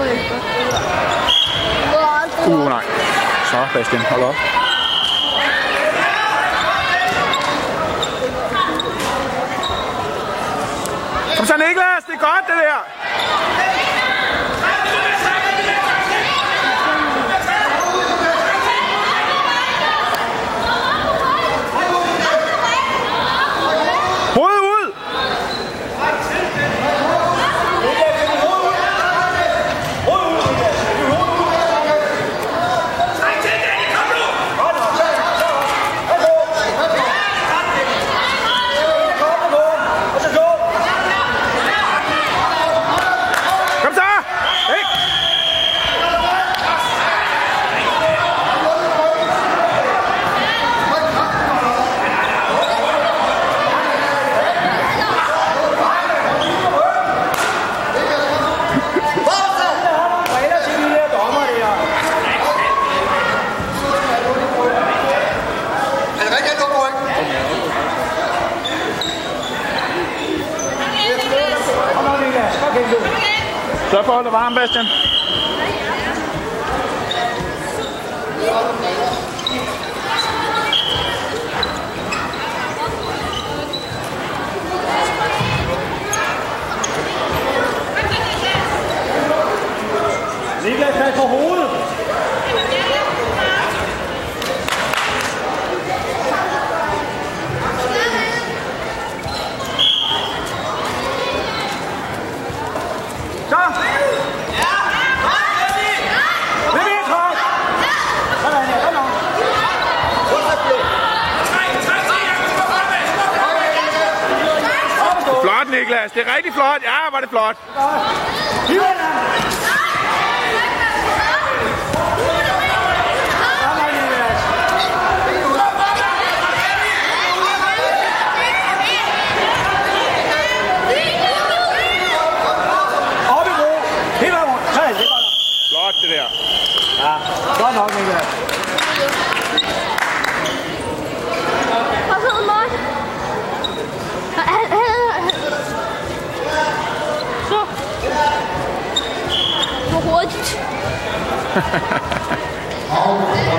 Uh, nej. Så, Bastian, hold op. Kom så, Niklas. Det er godt, det der. Hovedet ud! Kom så! Ikke? Er det rigtigt, du ikke? Sørg for at holde varm, Bastian. Niklas, tag på hovedet. Flot, Niklas. Det er rigtig flot. Ja, var det flot. Hiv den her. Sådan, Niklas. Op i ro. Helt vejen rundt. Sådan, det er godt nok. Flot, det der. Ja, godt nok, Niklas. 我去